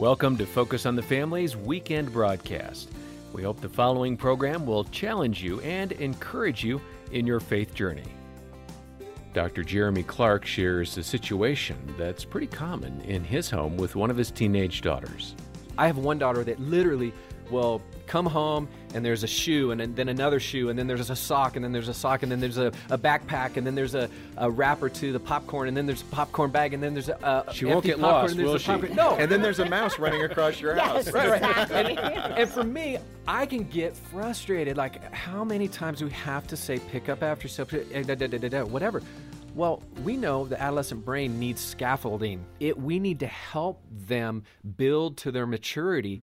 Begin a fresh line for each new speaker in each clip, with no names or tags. Welcome to Focus on the Family's weekend broadcast. We hope the following program will challenge you and encourage you in your faith journey. Dr. Jeremy Clark shares a situation that's pretty common in his home with one of his teenage daughters.
I have one daughter that literally well, come home and there's a shoe and then another shoe and then there's a sock and then there's a sock and then there's a, a backpack and then there's a, a, wrapper to the popcorn and then there's a popcorn bag and then there's a,
a she won't get
lost
will she
no
and then there's a mouse running across your house
right,
exactly.
And,
and
for me I can get frustrated like how many times do we have to say pick up after yourself eh, whatever well, we know the adolescent brain needs scaffolding. It, we need to help them build to their maturity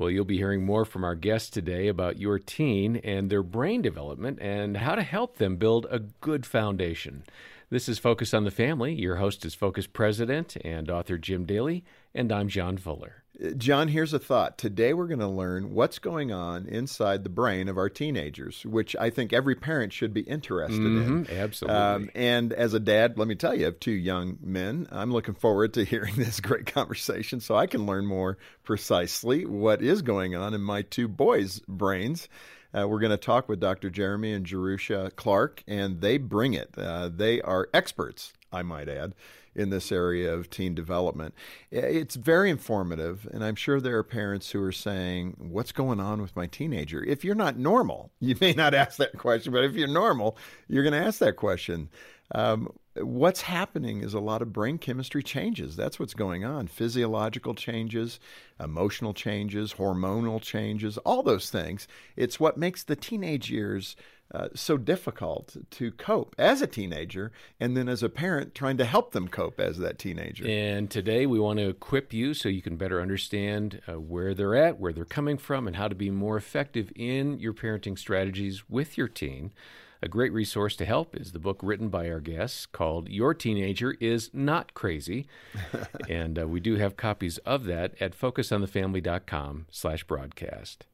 well, you'll be hearing more from our guest today about your teen and their brain development and how to help them build a good foundation. This is Focus on the Family. Your host is Focus President and author Jim Daly, and I'm John Fuller.
Uh, John, here's a thought. Today we're going to learn what's going on inside the brain of our teenagers, which I think every parent should be interested mm-hmm,
in. Absolutely. Um,
and as a dad, let me tell you, of two young men, I'm looking forward to hearing this great conversation so I can learn more precisely what is going on in my two boys' brains. Uh, we're going to talk with Dr. Jeremy and Jerusha Clark, and they bring it. Uh, they are experts, I might add, in this area of teen development. It's very informative, and I'm sure there are parents who are saying, What's going on with my teenager? If you're not normal, you may not ask that question, but if you're normal, you're going to ask that question. Um, what's happening is a lot of brain chemistry changes. That's what's going on. Physiological changes, emotional changes, hormonal changes, all those things. It's what makes the teenage years uh, so difficult to cope as a teenager and then as a parent trying to help them cope as that teenager.
And today we want to equip you so you can better understand uh, where they're at, where they're coming from, and how to be more effective in your parenting strategies with your teen. A great resource to help is the book written by our guests called Your Teenager is Not Crazy. and uh, we do have copies of that at focusonthefamily.com slash broadcast.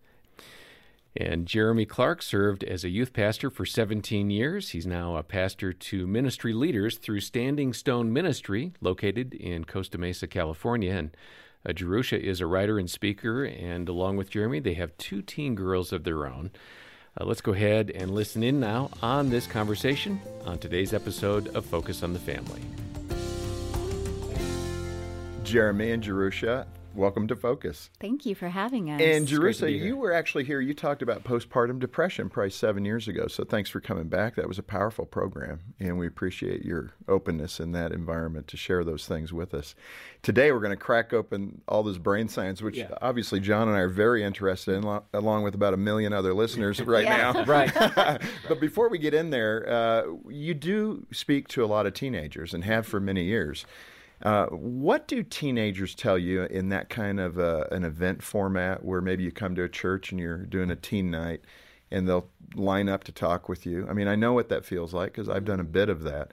And Jeremy Clark served as a youth pastor for 17 years. He's now a pastor to ministry leaders through Standing Stone Ministry, located in Costa Mesa, California. And uh, Jerusha is a writer and speaker, and along with Jeremy, they have two teen girls of their own. Uh, let's go ahead and listen in now on this conversation on today's episode of Focus on the Family.
Jeremy and Jerusha, welcome to Focus.
Thank you for having us.
And Jerusha, you were actually here. You talked about postpartum depression probably seven years ago. So thanks for coming back. That was a powerful program, and we appreciate your openness in that environment to share those things with us. Today, we're going to crack open all those brain science, which yeah. obviously John and I are very interested in, along with about a million other listeners right now. right. but before we get in there, uh, you do speak to a lot of teenagers and have for many years. Uh, what do teenagers tell you in that kind of a, uh, an event format where maybe you come to a church and you're doing a teen night and they'll line up to talk with you? I mean, I know what that feels like because I've done a bit of that.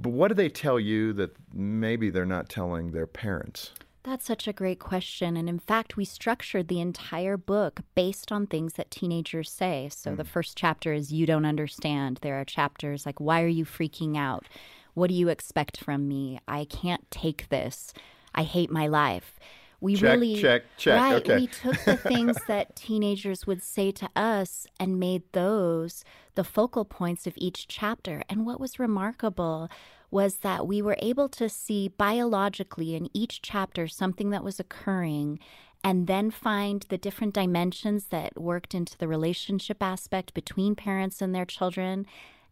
But what do they tell you that maybe they're not telling their parents?
That's such a great question. And in fact, we structured the entire book based on things that teenagers say. So mm. the hmm. first chapter is You Don't Understand. There are chapters like Why Are You Freaking Out? What do you expect from me? I can't take this. I hate my life.
We check, really check, check.
Right, okay. we took the things that teenagers would say to us and made those the focal points of each chapter. And what was remarkable was that we were able to see biologically in each chapter something that was occurring and then find the different dimensions that worked into the relationship aspect between parents and their children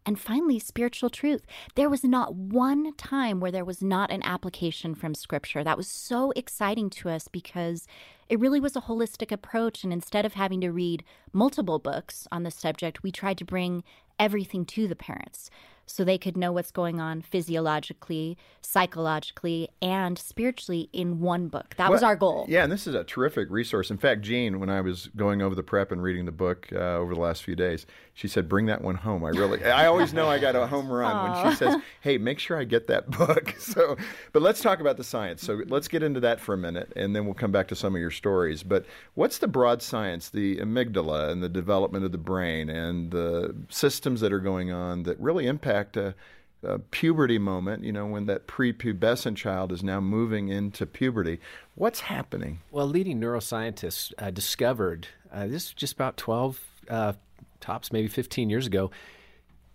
and finally spiritual truth. There was not one time where there was not an application from scripture. That was so exciting to us because it really was a holistic approach. And instead of having to read multiple books on the subject, we tried to bring everything to the parents so they could know what's going on physiologically, psychologically, and spiritually in one book. That well, was our goal.
Yeah, and this is a terrific resource. In fact, Jean, when I was going over the prep and reading the book uh, over the last few days, she said, "Bring that one home." I really, I always know I got a home run Aww. when she says, "Hey, make sure I get that book." So, but let's talk about the science. So let's get into that for a minute, and then we'll come back to some of your stories. But what's the broad science? The amygdala and the development of the brain and the systems that are going on that really impact fact, a, a puberty moment, you know, when that prepubescent child is now moving into puberty. What's happening?
Well, leading neuroscientists uh, discovered uh, this just about 12, uh, tops maybe 15 years ago,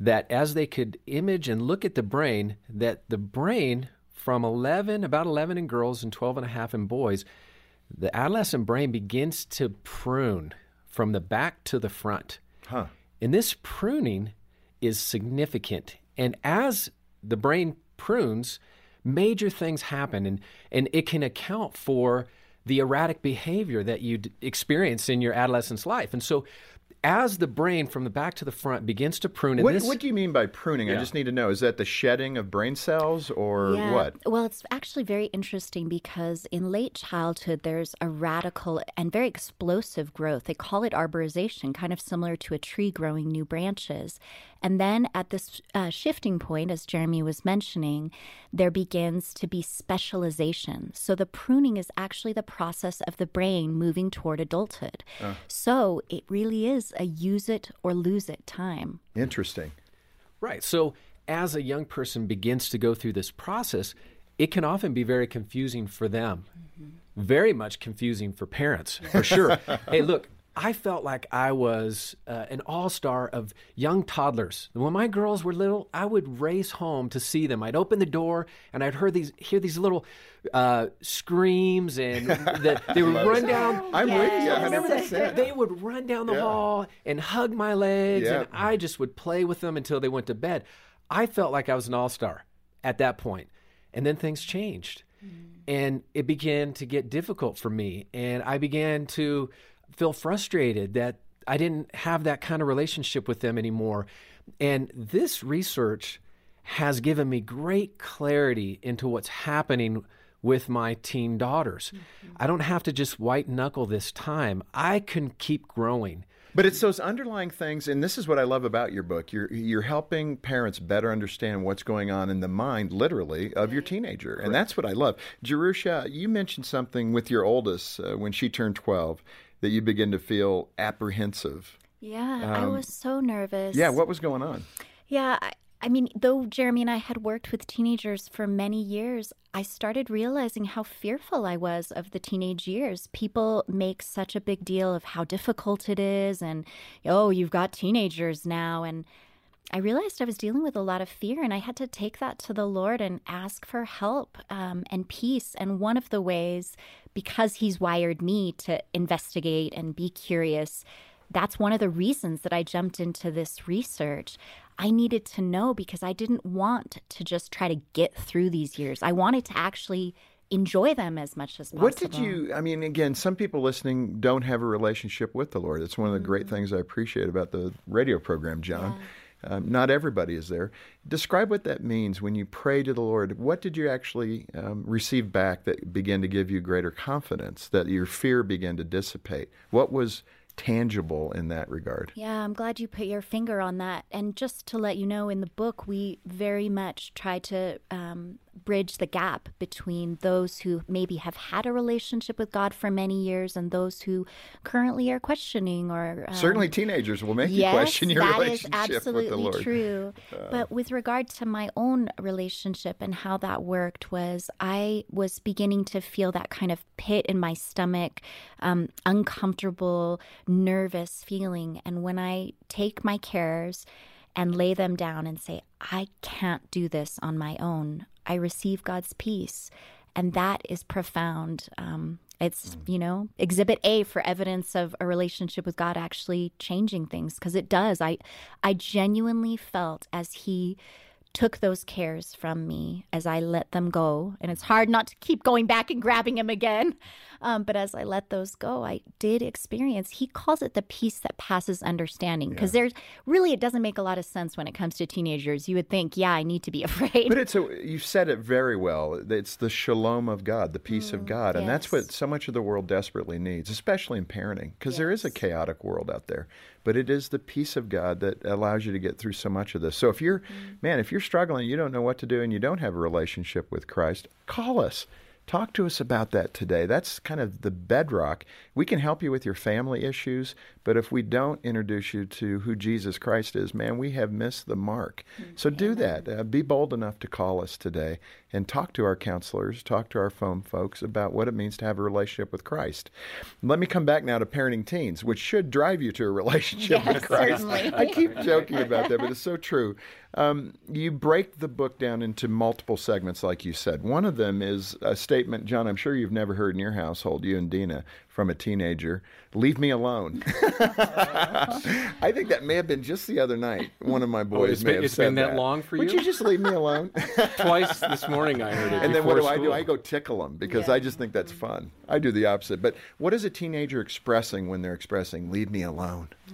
that as they could image and look at the brain, that the brain from 11, about 11 in girls and 12 and a half in boys, the adolescent brain begins to prune from the back to the front.
Huh.
And this pruning is significant. And as the brain prunes, major things happen and, and it can account for the erratic behavior that you experience in your adolescence life. And so as the brain from the back to the front begins to prune,
what,
this,
what do you mean by pruning? Yeah. I just need to know. Is that the shedding of brain cells or
yeah.
what?
Well, it's actually very interesting because in late childhood, there's a radical and very explosive growth. They call it arborization, kind of similar to a tree growing new branches. And then at this uh, shifting point, as Jeremy was mentioning, there begins to be specialization. So the pruning is actually the process of the brain moving toward adulthood. Uh. So it really is a use it or lose it time.
Interesting.
Right. So as a young person begins to go through this process, it can often be very confusing for them. Mm-hmm. Very much confusing for parents, for sure. hey, look, I felt like I was uh, an all star of young toddlers. When my girls were little, I would race home to see them. I'd open the door and I'd hear these hear these little uh, screams and the, they would run it. down. I'm yes. with you They would run down the yeah. hall and hug my legs, and I just would play with them until they went to bed. I felt like I was an all star at that point, and then things changed, mm. and it began to get difficult for me, and I began to feel frustrated that I didn't have that kind of relationship with them anymore. And this research has given me great clarity into what's happening with my teen daughters. Mm-hmm. I don't have to just white knuckle this time, I can keep growing.
But it's those underlying things, and this is what I love about your book. You're you're helping parents better understand what's going on in the mind, literally, of your mm-hmm. teenager, and that's what I love. Jerusha, you mentioned something with your oldest uh, when she turned twelve, that you begin to feel apprehensive.
Yeah, um, I was so nervous.
Yeah, what was going on?
Yeah, I, I mean, though Jeremy and I had worked with teenagers for many years, I started realizing how fearful I was of the teenage years. People make such a big deal of how difficult it is and, oh, you've got teenagers now. And I realized I was dealing with a lot of fear, and I had to take that to the Lord and ask for help um, and peace. And one of the ways, because He's wired me to investigate and be curious, that's one of the reasons that I jumped into this research. I needed to know because I didn't want to just try to get through these years. I wanted to actually enjoy them as much as possible.
What did you, I mean, again, some people listening don't have a relationship with the Lord. It's one of the mm-hmm. great mm. things I appreciate about the radio program, John. Yeah um, not everybody is there. Describe what that means when you pray to the Lord. What did you actually um, receive back that began to give you greater confidence, that your fear began to dissipate? What was tangible in that regard?
Yeah, I'm glad you put your finger on that. And just to let you know, in the book, we very much try to um, bridge the gap between those who maybe have had a relationship with God for many years and those who currently are questioning or
um, certainly teenagers will make yes, you
question
your
that
relationship
is absolutely with the Lord. True, uh, but with regard to my own relationship and how that worked was I was beginning to feel that kind of pit in my stomach, um, uncomfortable, nervous feeling, and when I take my cares and lay them down and say, I can't do this on my own. I receive God's peace. And that is profound. Um, it's, mm. you know, exhibit A for evidence of a relationship with God actually changing things because it does. I, I genuinely felt as He took those cares from me as I let them go. And it's hard not to keep going back and grabbing him again. Um, but as I let those go, I did experience, he calls it the peace that passes understanding. Because yeah. there's really, it doesn't make a lot of sense when it comes to teenagers. You would think, yeah, I need to be afraid.
But it's a, you said it very well. It's the shalom of God, the peace mm, of God. Yes. And that's what so much of the world desperately needs, especially in parenting, because yes. there is a chaotic world out there but it is the peace of God that allows you to get through so much of this. So if you're, mm. man, if you're struggling, you don't know what to do, and you don't have a relationship with Christ, call us. Talk to us about that today. That's kind of the bedrock. We can help you with your family issues, but if we don't introduce you to who Jesus Christ is, man, we have missed the mark. Mm. So do that. Uh, be bold enough to call us today and talk to our counselors, talk to our phone folks about what it means to have a relationship with Christ. Let me come back now to parenting teens, which should drive you to a relationship yes, with Christ. Certainly. I keep joking about that, but it's so true. Um, you break the book down into multiple segments, like you said. One of them is a statement, John, I'm sure you've never heard in your household, you and Dena, from a teenager, leave me alone. I think that may have been just the other night. One of my boys
oh,
it's may been, have
said that. It's
been that,
that long for
you? Would you just leave me alone?
Twice this morning I heard it.
And then what do
school. I
do? I go tickle them because yeah. I just think that's fun. I do the opposite. But what is a teenager expressing when they're expressing, leave me alone? Yeah.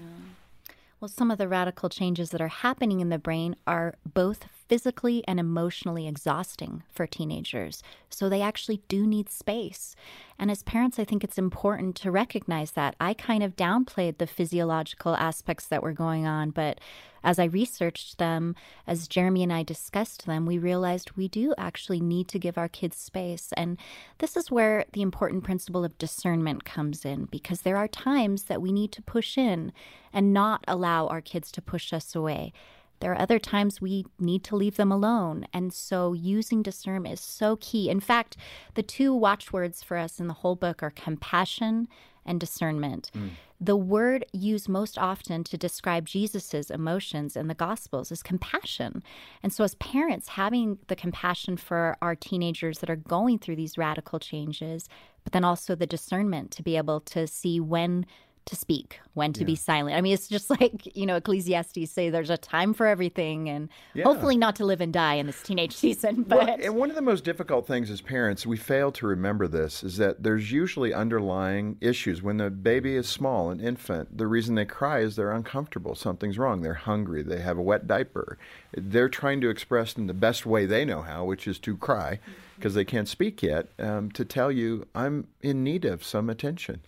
Well, some of the radical changes that are happening in the brain are both physically and emotionally exhausting for teenagers. So they actually do need space. And as parents, I think it's important to recognize that. I kind of downplayed the physiological aspects that were going on, but as I researched them, as Jeremy and I discussed them, we realized we do actually need to give our kids space. And this is where the important principle of discernment comes in, because there are times that we need to push in and not allow our kids to push us away. There are other times we need to leave them alone. And so using discernment is so key. In fact, the two watchwords for us in the whole book are compassion and discernment. Mm. The word used most often to describe Jesus's emotions in the Gospels is compassion. And so, as parents, having the compassion for our teenagers that are going through these radical changes, but then also the discernment to be able to see when to speak, when to yeah. be silent. I mean, it's just like, you know, Ecclesiastes say there's a time for everything and yeah. hopefully not to live and die in this teenage season. But well,
and one of the most difficult things as parents, we fail to remember this, is that there's usually underlying issues. When the baby is small, an infant, the reason they cry is they're uncomfortable. Something's wrong. They're hungry. They have a wet diaper. They're trying to express in the best way they know how, which is to cry because mm-hmm. they can't speak yet, um, to tell you, I'm in need of some attention.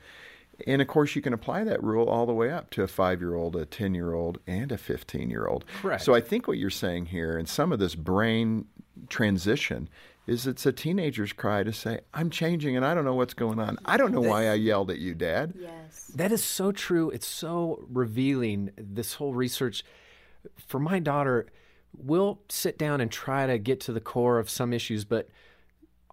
And of course, you can apply that rule all the way up to a five year old, a 10 year old, and a 15 year old.
Correct.
So I think what you're saying here, and some of this brain transition, is it's a teenager's cry to say, I'm changing and I don't know what's going on. I don't know why I yelled at you, Dad.
Yes.
That is so true. It's so revealing. This whole research for my daughter, we'll sit down and try to get to the core of some issues, but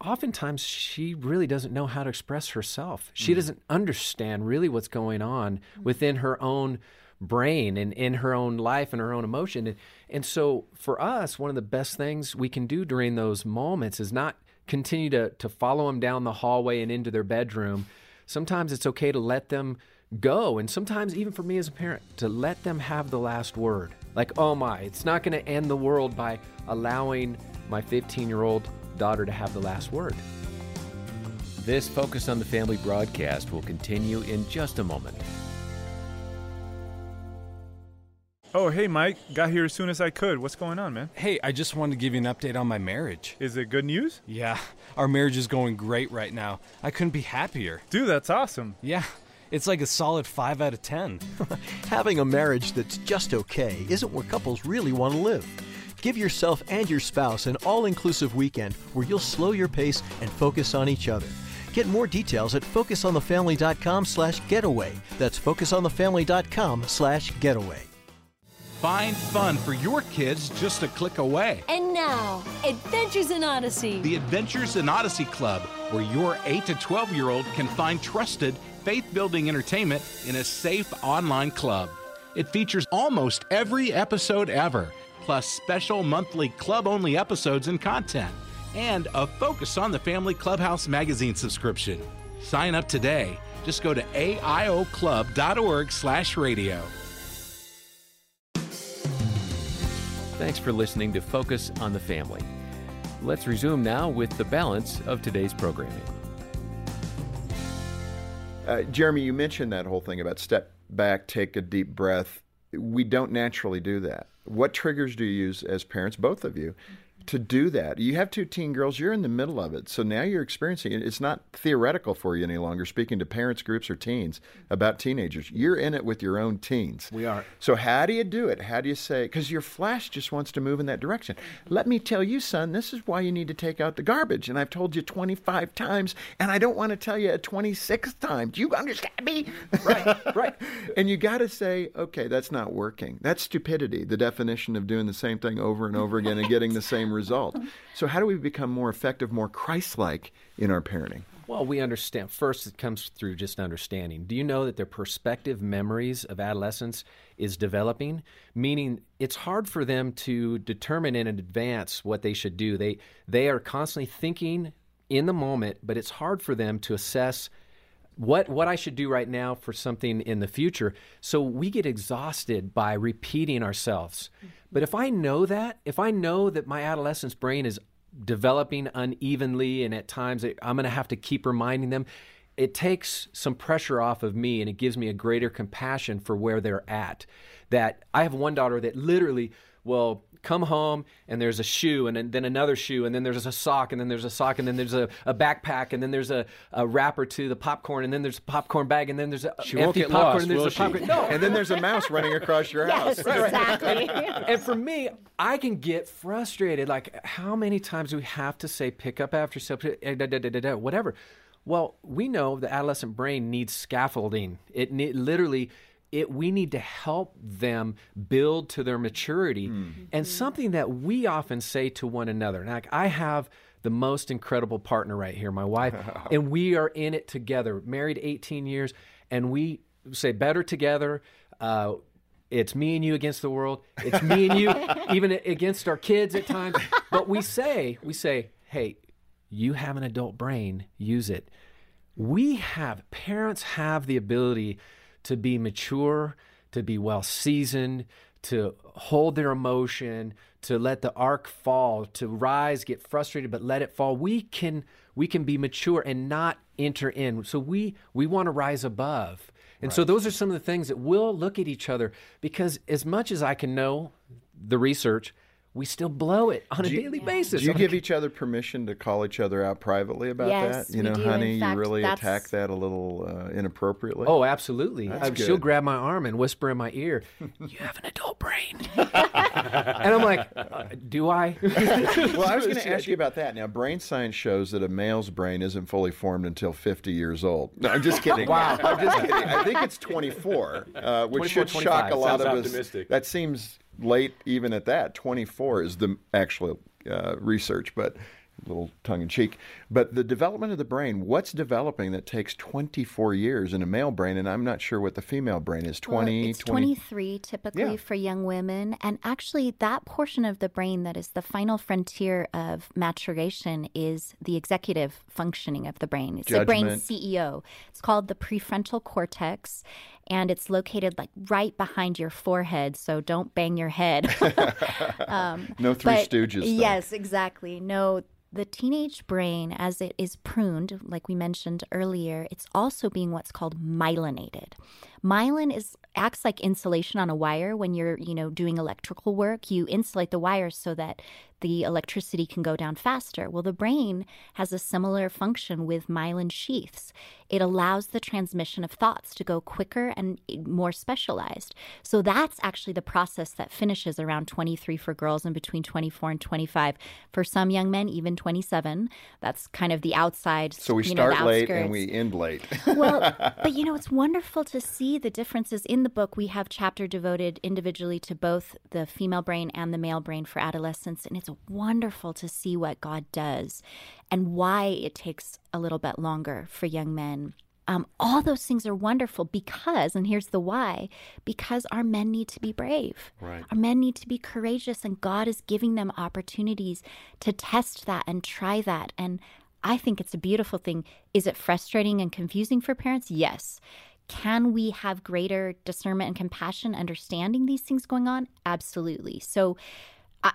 oftentimes she really doesn't know how to express herself. She mm-hmm. doesn't understand really what's going on mm-hmm. within her own brain and in her own life and her own emotion. And, and so for us, one of the best things we can do during those moments is not continue to, to follow them down the hallway and into their bedroom. Sometimes it's okay to let them go. And sometimes, even for me as a parent, to let them have the last word. Like, oh my, it's not going to end the world by allowing my 15 year old daughter to have the last word.
This Focus on the Family broadcast will continue in just a moment.
Oh, hey, Mike. Got here as soon as I could. What's going on, man?
Hey, I just wanted to give you an update on my marriage.
Is it good news?
Yeah, our marriage is going great right now. I couldn't be happier.
Dude, that's awesome.
Yeah, it's like a solid 5 out of 10.
Having a marriage that's just okay isn't where couples really want to live. Give yourself and your spouse an all inclusive weekend where you'll slow your pace and focus on each other. Get more details at focusonthefamily.com slash getaway. That's focusonthefamily.com slash getaway.
Find fun for your kids just a click away.
And now, Adventures in Odyssey.
The Adventures in Odyssey Club, where your 8 to 12 year old can find trusted, faith building entertainment in a safe online club. It features almost every episode ever plus special monthly club only episodes and content, and a focus on the Family Clubhouse magazine subscription. Sign up today. Just go to aioclub.org/radio.
Thanks for listening to Focus on the Family. Let's resume now with the balance of today's programming. Uh,
Jeremy, you mentioned that whole thing about step back, take a deep breath, we don't naturally do that. What triggers do you use as parents, both of you, to do that. You have two teen girls, you're in the middle of it. So now you're experiencing it. It's not theoretical for you any longer speaking to parents, groups, or teens about teenagers. You're in it with your own teens.
We are.
So how do you do it? How do you say, because your flash just wants to move in that direction. Let me tell you, son, this is why you need to take out the garbage. And I've told you 25 times, and I don't want to tell you a 26th time. Do you understand me? right, right. And you got to say, okay, that's not working. That's stupidity, the definition of doing the same thing over and over again and getting the same same result. So, how do we become more effective, more Christ like in our parenting?
Well, we understand. First, it comes through just understanding. Do you know that their prospective memories of adolescence is developing? Meaning, it's hard for them to determine in advance what they should do. They they are constantly thinking in the moment, but it's hard for them to assess what what I should do right now for something in the future. So we get exhausted by repeating ourselves. Mm-hmm. But if I know that, if I know that my adolescent's brain is developing unevenly and at times I'm going to have to keep reminding them, it takes some pressure off of me and it gives me a greater compassion for where they're at. That I have one daughter that literally will come home and there's a shoe and then another shoe and then there's a sock and then there's a sock and then there's a, a backpack and then there's a, a wrapper to the popcorn and then there's a popcorn bag and then there's a
she
empty popcorn
lost, and there's a she? popcorn.
No.
And
then there's a mouse running across your house. Yes,
exactly.
and for me, I can get frustrated. Like, how many times do we have to say pick up after yourself," eh, whatever? Well, we know the adolescent brain needs scaffolding. It literally it we need to help them build to their maturity mm-hmm. and something that we often say to one another like i have the most incredible partner right here my wife and we are in it together married 18 years and we say better together uh, it's me and you against the world it's me and you even against our kids at times but we say we say hey you have an adult brain use it we have parents have the ability to be mature, to be well seasoned, to hold their emotion, to let the arc fall, to rise, get frustrated, but let it fall. We can we can be mature and not enter in. So we we want to rise above. And right. so those are some of the things that we'll look at each other because as much as I can know the research, we still blow it on do a daily basis.
Do you give each other permission to call each other out privately about yes, that? You know,
do.
honey, fact, you really that's... attack that a little uh, inappropriately.
Oh, absolutely. she'll grab my arm and whisper in my ear, "You have an adult brain," and I'm like, uh, "Do I?"
well, I was going to ask you about that. Now, brain science shows that a male's brain isn't fully formed until 50 years old. No, I'm just kidding. wow, I'm just kidding. I think it's 24, uh, which 24, should shock a lot Sounds of optimistic. us. That seems late even at that. 24 is the actual uh, research, but a little tongue in cheek. But the development of the brain, what's developing that takes 24 years in a male brain? And I'm not sure what the female brain is 20,
well, it's
20...
23 typically yeah. for young women. And actually, that portion of the brain that is the final frontier of maturation is the executive functioning of the brain.
It's Judgment.
the brain CEO. It's called the prefrontal cortex and it's located like right behind your forehead. So don't bang your head.
um, no Three but, Stooges.
Yes, exactly. No, the teenage brain, as it is pruned, like we mentioned earlier, it's also being what's called myelinated. Myelin is acts like insulation on a wire when you're, you know, doing electrical work. You insulate the wire so that the electricity can go down faster. Well, the brain has a similar function with myelin sheaths. It allows the transmission of thoughts to go quicker and more specialized. So that's actually the process that finishes around 23 for girls and between 24 and 25. For some young men, even 27. That's kind of the outside.
So we
start know, late
and we end late.
well, but you know, it's wonderful to see the differences in the book. We have chapter devoted individually to both the female brain and the male brain for adolescents. And it's wonderful to see what God does and why it takes a little bit longer for young men. Um, all those things are wonderful because, and here's the why because our men need to be brave.
Right.
Our men need to be courageous, and God is giving them opportunities to test that and try that. And I think it's a beautiful thing. Is it frustrating and confusing for parents? Yes. Can we have greater discernment and compassion, understanding these things going on? Absolutely. So,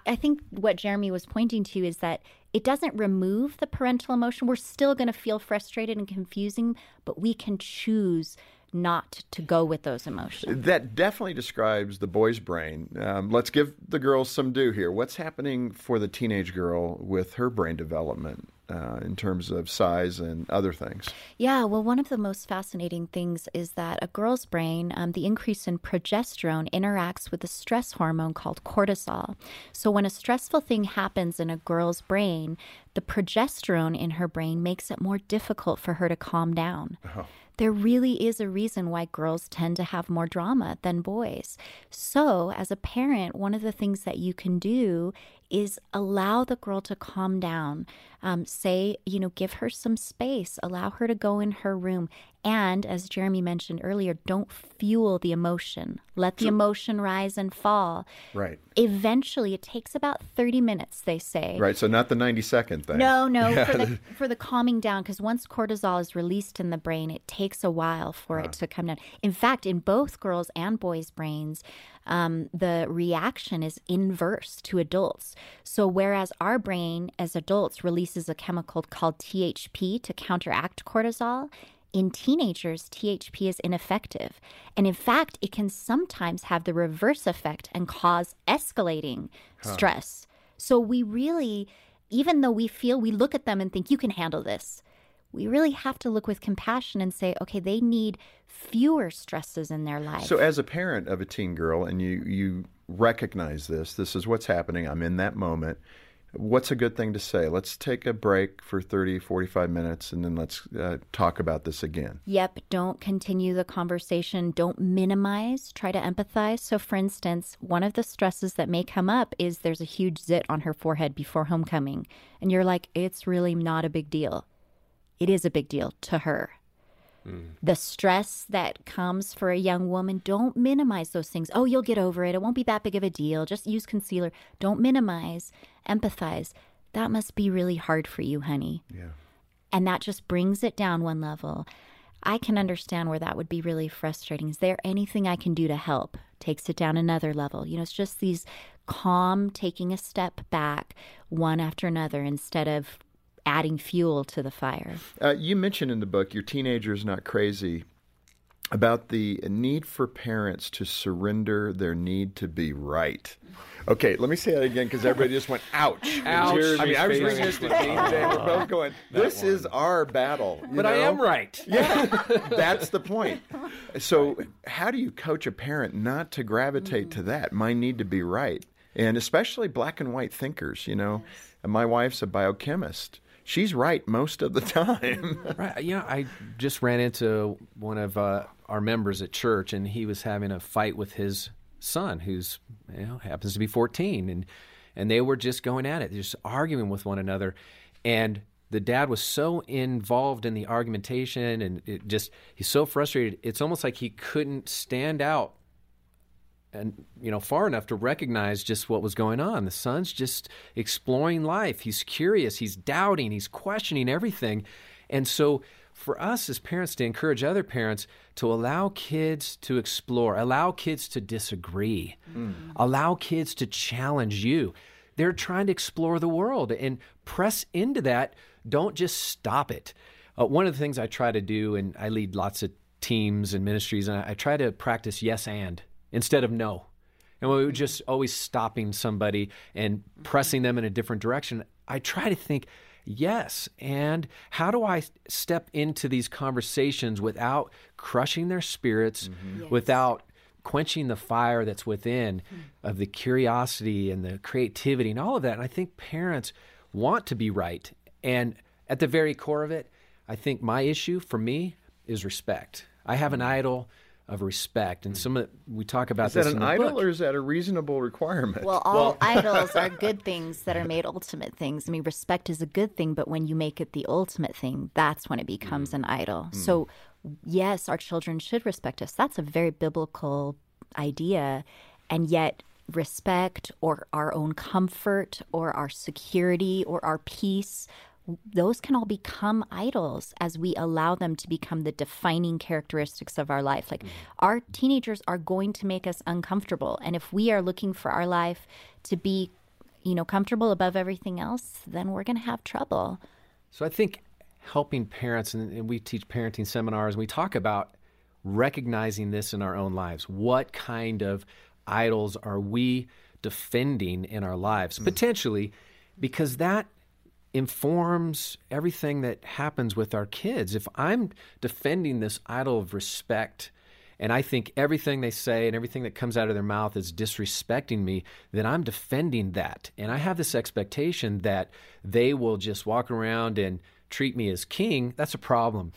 I, think what Jeremy was pointing to is that it doesn't remove the parental emotion. We're still going to feel frustrated and confusing, but we can choose not to go with those emotions.
That definitely describes the boy's brain. Um, let's give the girls some due here. What's happening for the teenage girl with her brain development? Uh, in terms of size and other things.
Yeah, well, one of the most fascinating things is that a girl's brain, um, the increase in progesterone interacts with a stress hormone called cortisol. So, when a stressful thing happens in a girl's brain, the progesterone in her brain makes it more difficult for her to calm down. Oh there really is a reason why girls tend to have more drama than boys. So, as a parent, one of the things that you can do is allow the girl to calm down. Um, say, you know, give her some space, allow her to go in her room. And as Jeremy mentioned earlier, don't fuel the emotion. Let the emotion rise and fall.
Right.
Eventually, it takes about 30 minutes, they say.
Right. So, not the 90 second thing.
No, no, yeah. for, the, for the calming down, because once cortisol is released in the brain, it takes a while for uh-huh. it ah. to come down. In fact, in both girls' and boys' brains, um, the reaction is inverse to adults. So, whereas our brain as adults releases a chemical called THP to counteract cortisol, in teenagers, THP is ineffective. And in fact, it can sometimes have the reverse effect and cause escalating huh. stress. So, we really, even though we feel we look at them and think, you can handle this, we really have to look with compassion and say, okay, they need fewer stresses in their life.
So, as a parent of a teen girl, and you you recognize this, this is what's happening. I'm in that moment. What's a good thing to say? Let's take a break for 30, 45 minutes and then let's uh, talk about this again.
Yep. Don't continue the conversation. Don't minimize. Try to empathize. So, for instance, one of the stresses that may come up is there's a huge zit on her forehead before homecoming. And you're like, it's really not a big deal it is a big deal to her. The stress that comes for a young woman, don't minimize those things. Oh, you'll get over it. It won't be that big of a deal. Just use concealer. Don't minimize, empathize. That must be really hard for you, honey.
Yeah.
And that just brings it down one level. I can understand where that would be really frustrating. Is there anything I can do to help? Takes it down another level. You know, it's just these calm taking a step back one after another instead of adding fuel to the fire.
Uh, you mentioned in the book, Your Teenager is Not Crazy, about the need for parents to surrender their need to be right. Okay, let me say that again because everybody just went, ouch.
ouch. I mean, I was
reading this to Dean today. We're both going, this is our battle.
but know? I am right.
Yeah, that's the point. So, how do you coach a parent not to gravitate mm to that? My need to be right. And especially black and white thinkers, you know. Yes. My wife's a biochemist she's right most of the time.
right. you know, I just ran into one of uh, our members at church, and he was having a fight with his son, who's you know happens to be 14, and and they were just going at it, just arguing with one another, and the dad was so involved in the argumentation and it just he's so frustrated it's almost like he couldn't stand out and you know far enough to recognize just what was going on. The son's just exploring life. He's curious. He's doubting. He's questioning everything, and so for us as parents to encourage other parents to allow kids to explore, allow kids to disagree, mm. allow kids to challenge you. They're trying to explore the world and press into that. Don't just stop it. Uh, one of the things I try to do, and I lead lots of teams and ministries, and I, I try to practice yes and instead of no. And we were just always stopping somebody and pressing them in a different direction. I try to think, yes, and how do I step into these conversations without crushing their spirits, mm-hmm. yes. without quenching the fire that's within mm-hmm. of the curiosity and the creativity and all of that? And I think parents want to be right. And at the very core of it, I think my issue for me is respect. I have an mm. idol of respect. And some of the, we talk about
is
this.
Is
that an
idol
book. or
is that a reasonable requirement?
Well, all well, idols are good things that are made ultimate things. I mean, respect is a good thing, but when you make it the ultimate thing, that's when it becomes mm. an idol. Mm. So, yes, our children should respect us. That's a very biblical idea. And yet, respect or our own comfort or our security or our peace those can all become idols as we allow them to become the defining characteristics of our life. Like mm-hmm. our teenagers are going to make us uncomfortable. And if we are looking for our life to be, you know, comfortable above everything else, then we're going to have trouble.
So I think helping parents, and we teach parenting seminars, and we talk about recognizing this in our own lives. What kind of idols are we defending in our lives? Mm-hmm. Potentially, because that informs everything that happens with our kids. If I'm defending this idol of respect and I think everything they say and everything that comes out of their mouth is disrespecting me, then I'm defending that. And I have this expectation that they will just walk around and treat me as king, that's a problem.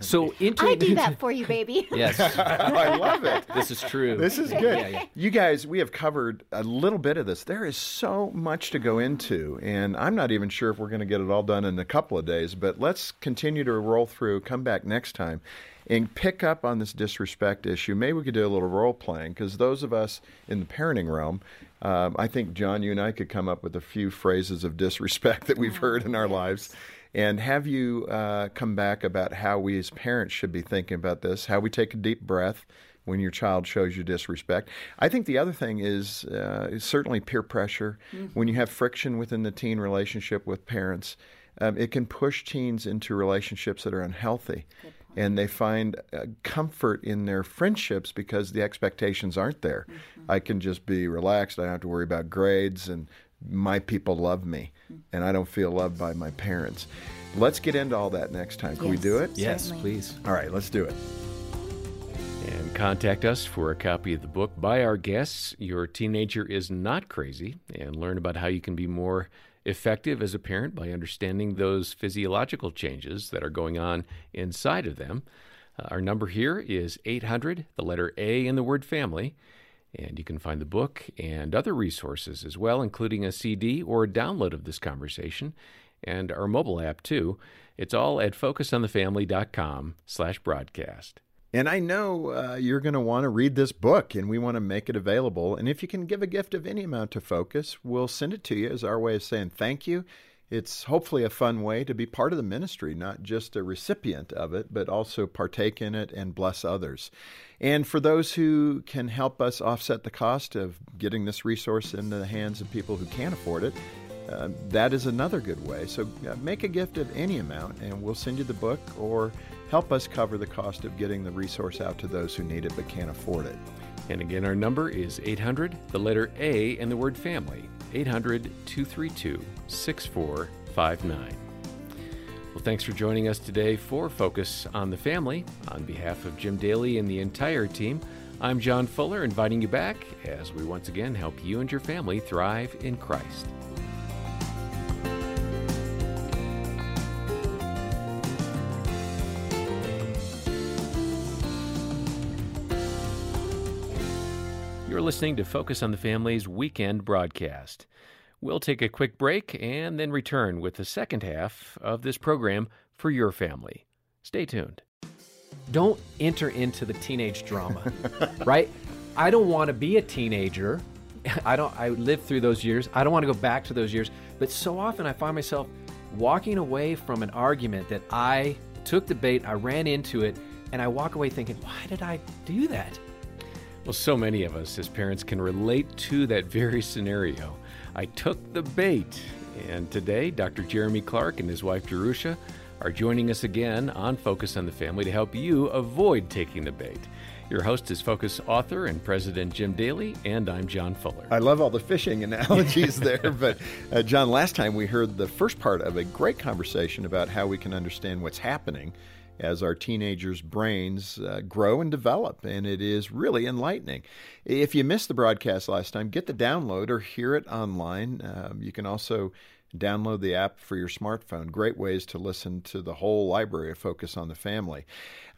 So
into I do that for you, baby.
yes, I
love it.
This is true.
This is good. Yeah, yeah. You guys, we have covered a little bit of this. There is so much to go into, and I'm not even sure if we're going to get it all done in a couple of days. But let's continue to roll through. Come back next time and pick up on this disrespect issue. Maybe we could do a little role playing because those of us in the parenting realm, um, I think John, you and I could come up with a few phrases of disrespect that we've heard in our lives and have you uh, come back about how we as parents should be thinking about this, how we take a deep breath when your child shows you disrespect. I think the other thing is, uh, is certainly peer pressure. Mm-hmm. When you have friction within the teen relationship with parents, um, it can push teens into relationships that are unhealthy. And they find uh, comfort in their friendships because the expectations aren't there. Mm-hmm. I can just be relaxed. I don't have to worry about grades and my people love me and I don't feel loved by my parents. Let's get into all that next time. Can yes, we do it?
Yes, certainly. please.
All right, let's do it.
And contact us for a copy of the book by our guests, Your Teenager is Not Crazy, and learn about how you can be more effective as a parent by understanding those physiological changes that are going on inside of them. Uh, our number here is 800, the letter A in the word family. And you can find the book and other resources as well, including a CD or a download of this conversation and our mobile app too. It's all at focusonthefamily.com slash broadcast.
And I know uh, you're going to want to read this book, and we want to make it available. And if you can give a gift of any amount to Focus, we'll send it to you as our way of saying thank you it's hopefully a fun way to be part of the ministry, not just a recipient of it, but also partake in it and bless others. And for those who can help us offset the cost of getting this resource into the hands of people who can't afford it, uh, that is another good way. So uh, make a gift of any amount, and we'll send you the book or help us cover the cost of getting the resource out to those who need it but can't afford it.
And again, our number is 800, the letter A, and the word family. 800 232 6459. Well, thanks for joining us today for Focus on the Family. On behalf of Jim Daly and the entire team, I'm John Fuller, inviting you back as we once again help you and your family thrive in Christ. listening to Focus on the Family's weekend broadcast. We'll take a quick break and then return with the second half of this program for your family. Stay tuned.
Don't enter into the teenage drama, right? I don't want to be a teenager. I don't I lived through those years. I don't want to go back to those years, but so often I find myself walking away from an argument that I took the bait, I ran into it, and I walk away thinking, "Why did I do that?"
Well, so many of us as parents can relate to that very scenario. I took the bait, and today Dr. Jeremy Clark and his wife Jerusha are joining us again on Focus on the Family to help you avoid taking the bait. Your host is Focus author and president Jim Daly, and I'm John Fuller.
I love all the fishing analogies there, but uh, John, last time we heard the first part of a great conversation about how we can understand what's happening as our teenagers' brains uh, grow and develop. And it is really enlightening. If you missed the broadcast last time, get the download or hear it online. Um, you can also Download the app for your smartphone. Great ways to listen to the whole library of Focus on the Family.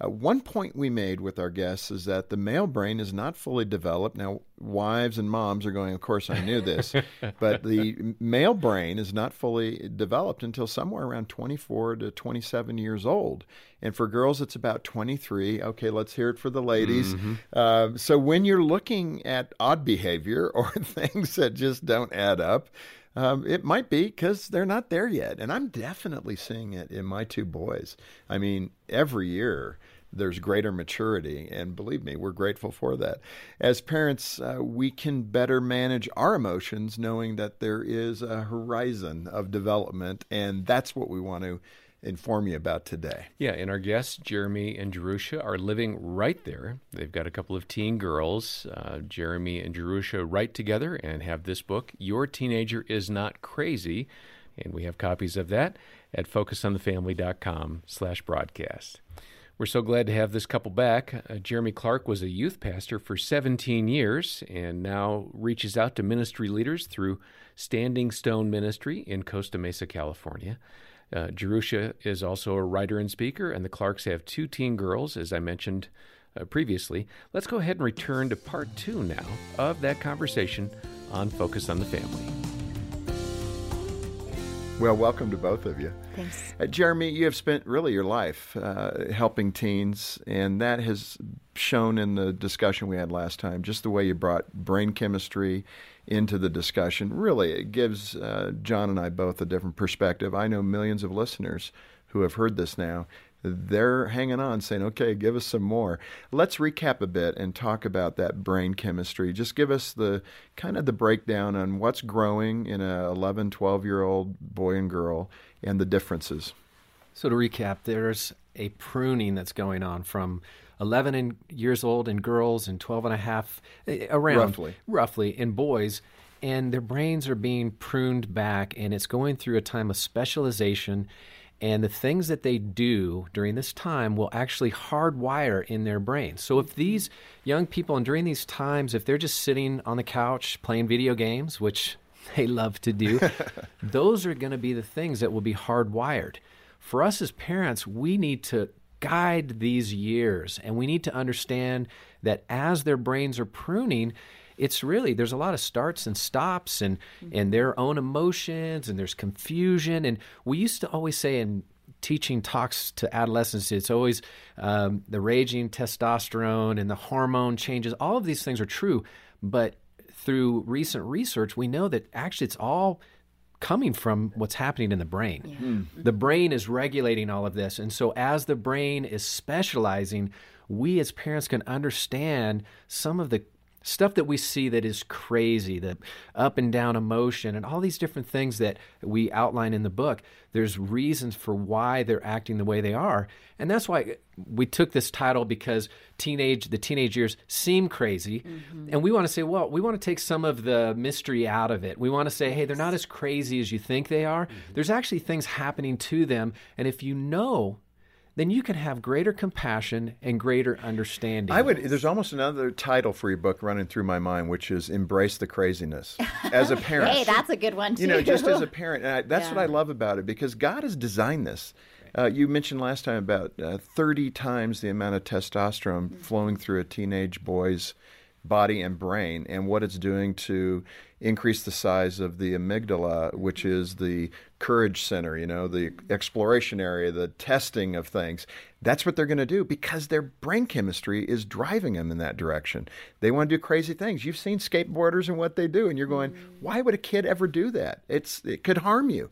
Uh, one point we made with our guests is that the male brain is not fully developed. Now, wives and moms are going, Of course, I knew this. but the male brain is not fully developed until somewhere around 24 to 27 years old. And for girls, it's about 23. Okay, let's hear it for the ladies. Mm-hmm. Uh, so when you're looking at odd behavior or things that just don't add up, um, it might be because they're not there yet. And I'm definitely seeing it in my two boys. I mean, every year there's greater maturity. And believe me, we're grateful for that. As parents, uh, we can better manage our emotions knowing that there is a horizon of development. And that's what we want to inform you about today.
Yeah, and our guests, Jeremy and Jerusha, are living right there. They've got a couple of teen girls. Uh, Jeremy and Jerusha write together and have this book, Your Teenager Is Not Crazy, and we have copies of that at focusonthefamily.com slash broadcast. We're so glad to have this couple back. Uh, Jeremy Clark was a youth pastor for 17 years and now reaches out to ministry leaders through Standing Stone Ministry in Costa Mesa, California. Uh, Jerusha is also a writer and speaker, and the Clarks have two teen girls, as I mentioned uh, previously. Let's go ahead and return to part two now of that conversation on Focus on the Family.
Well, welcome to both of you.
Thanks. Uh,
Jeremy, you have spent really your life uh, helping teens, and that has shown in the discussion we had last time just the way you brought brain chemistry into the discussion. Really, it gives uh, John and I both a different perspective. I know millions of listeners who have heard this now. They're hanging on, saying, okay, give us some more. Let's recap a bit and talk about that brain chemistry. Just give us the kind of the breakdown on what's growing in a 11, 12 year old boy and girl and the differences.
So, to recap, there's a pruning that's going on from 11 in, years old in girls and 12 and a half eh, around roughly,
roughly
in boys and their brains are being pruned back and it's going through a time of specialization and the things that they do during this time will actually hardwire in their brain. So if these young people and during these times if they're just sitting on the couch playing video games, which they love to do, those are going to be the things that will be hardwired. For us as parents, we need to guide these years. And we need to understand that as their brains are pruning, it's really there's a lot of starts and stops and mm-hmm. and their own emotions and there's confusion and we used to always say in teaching talks to adolescents it's always um, the raging testosterone and the hormone changes all of these things are true but through recent research we know that actually it's all coming from what's happening in the brain. Yeah. Mm. The brain is regulating all of this. And so, as the brain is specializing, we as parents can understand some of the stuff that we see that is crazy, the up and down emotion, and all these different things that we outline in the book. There's reasons for why they're acting the way they are. And that's why we took this title because teenage the teenage years seem crazy mm-hmm. and we want to say well we want to take some of the mystery out of it we want to say hey they're not as crazy as you think they are mm-hmm. there's actually things happening to them and if you know then you can have greater compassion and greater understanding.
I would. There's almost another title for your book running through my mind, which is "Embrace the Craziness." As a parent,
hey, that's a good one. Too.
You know, just as a parent, I, that's yeah. what I love about it because God has designed this. Uh, you mentioned last time about uh, 30 times the amount of testosterone mm. flowing through a teenage boy's body and brain and what it's doing to increase the size of the amygdala, which is the courage center, you know, the exploration area, the testing of things. That's what they're going to do because their brain chemistry is driving them in that direction. They want to do crazy things. You've seen skateboarders and what they do, and you're going, mm-hmm. why would a kid ever do that? It's it could harm you.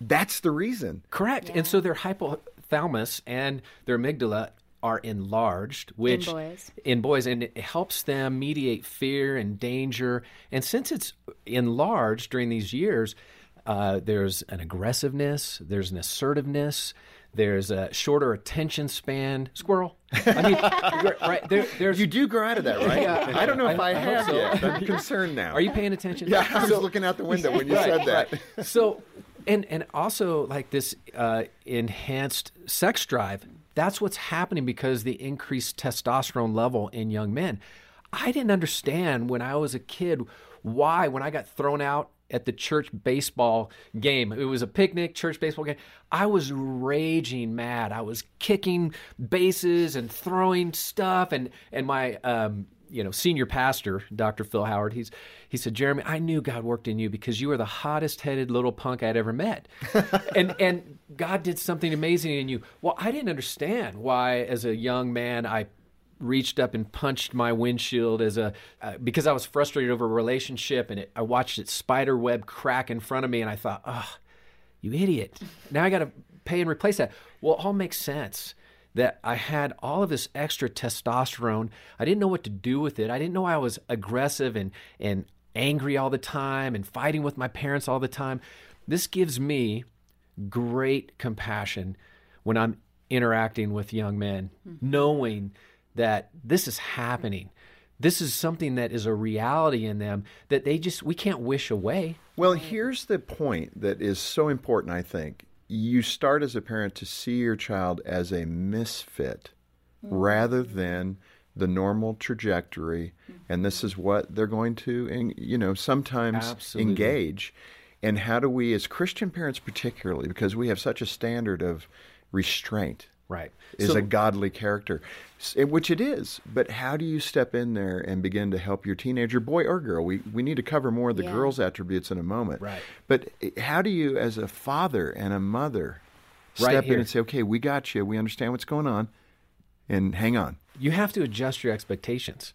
That's the reason.
Correct. Yeah. And so their hypothalamus and their amygdala are enlarged, which
in boys.
in boys, and it helps them mediate fear and danger. And since it's enlarged during these years, uh, there's an aggressiveness, there's an assertiveness, there's a shorter attention span. Squirrel. I mean,
right there, You do grow out of that, right? Yeah. I don't know if I, I, I have so. yet. I'm concerned now.
Are you paying attention?
Yeah, I was so, looking out the window when you right, said that.
Right. So, and and also like this uh, enhanced sex drive that's what's happening because the increased testosterone level in young men. I didn't understand when I was a kid why, when I got thrown out at the church baseball game. It was a picnic, church baseball game. I was raging mad. I was kicking bases and throwing stuff, and and my um, you know, senior pastor, Dr. Phil Howard, he's he said, Jeremy, I knew God worked in you because you were the hottest headed little punk I'd ever met. and and God did something amazing in you. Well, I didn't understand why as a young man I reached up and punched my windshield as a uh, because I was frustrated over a relationship and it, I watched it spider web crack in front of me and I thought, "Oh, you idiot. Now I got to pay and replace that." Well, it all makes sense that I had all of this extra testosterone. I didn't know what to do with it. I didn't know I was aggressive and, and angry all the time and fighting with my parents all the time. This gives me great compassion when I'm interacting with young men, mm-hmm. knowing that this is happening. This is something that is a reality in them that they just, we can't wish away.
Well, here's the point that is so important, I think you start as a parent to see your child as a misfit mm-hmm. rather than the normal trajectory mm-hmm. and this is what they're going to you know sometimes Absolutely. engage and how do we as christian parents particularly because we have such a standard of restraint
Right.
Is so, a godly character, which it is. But how do you step in there and begin to help your teenager, boy or girl? We, we need to cover more of the yeah. girls' attributes in a moment.
Right.
But eh, how do you, as a father and a mother, step right in and say, okay, we got you. We understand what's going on and hang on?
You have to adjust your expectations.